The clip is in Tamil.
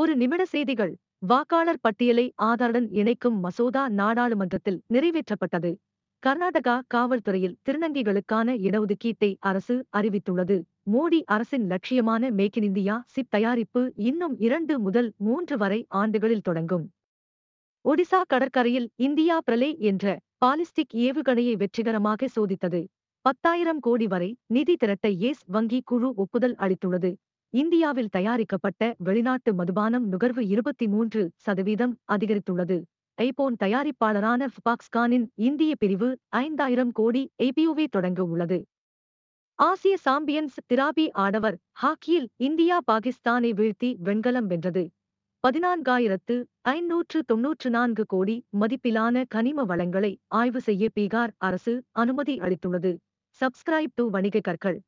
ஒரு நிமிட செய்திகள். வாக்காளர் பட்டியலை ஆதாருடன் இணைக்கும் மசோதா நாடாளுமன்றத்தில் நிறைவேற்றப்பட்டது. கர்நாடகா காவல்துறையில் திருநங்கைகளுக்கான இடஒதுக்கீட்டை அரசு அறிவித்துள்ளது. மோடி அரசின் லட்சியமான மேக் இன் இந்தியா சிப் தயாரிப்பு இன்னும் இரண்டு முதல் மூன்று வரை ஆண்டுகளில் தொடங்கும். ஒடிசா கடற்கரையில் இந்தியா பிரலே என்ற பாலிஸ்டிக் ஏவுகணையை வெற்றிகரமாக சோதித்தது. பத்தாயிரம் கோடி வரை நிதி திரட்ட ஏஸ் வங்கி குழு ஒப்புதல் அளித்துள்ளது. இந்தியாவில் தயாரிக்கப்பட்ட வெளிநாட்டு மதுபானம் நுகர்வு இருபத்தி மூன்று சதவீதம் அதிகரித்துள்ளது. ஐபோன் தயாரிப்பாளரான பாக்ஸ்கானின் இந்திய பிரிவு ஐந்தாயிரம் கோடி ஐபிஓவை தொடங்க உள்ளது ஆசிய சாம்பியன்ஸ் திராபி ஆடவர் ஹாக்கியில் இந்தியா பாகிஸ்தானை வீழ்த்தி வெண்கலம் வென்றது. பதினான்காயிரத்து ஐநூற்று தொன்னூற்று நான்கு கோடி மதிப்பிலான கனிம வளங்களை ஆய்வு செய்ய பீகார் அரசு அனுமதி அளித்துள்ளது. சப்ஸ்கிரைப் டு வணிக கற்கள்.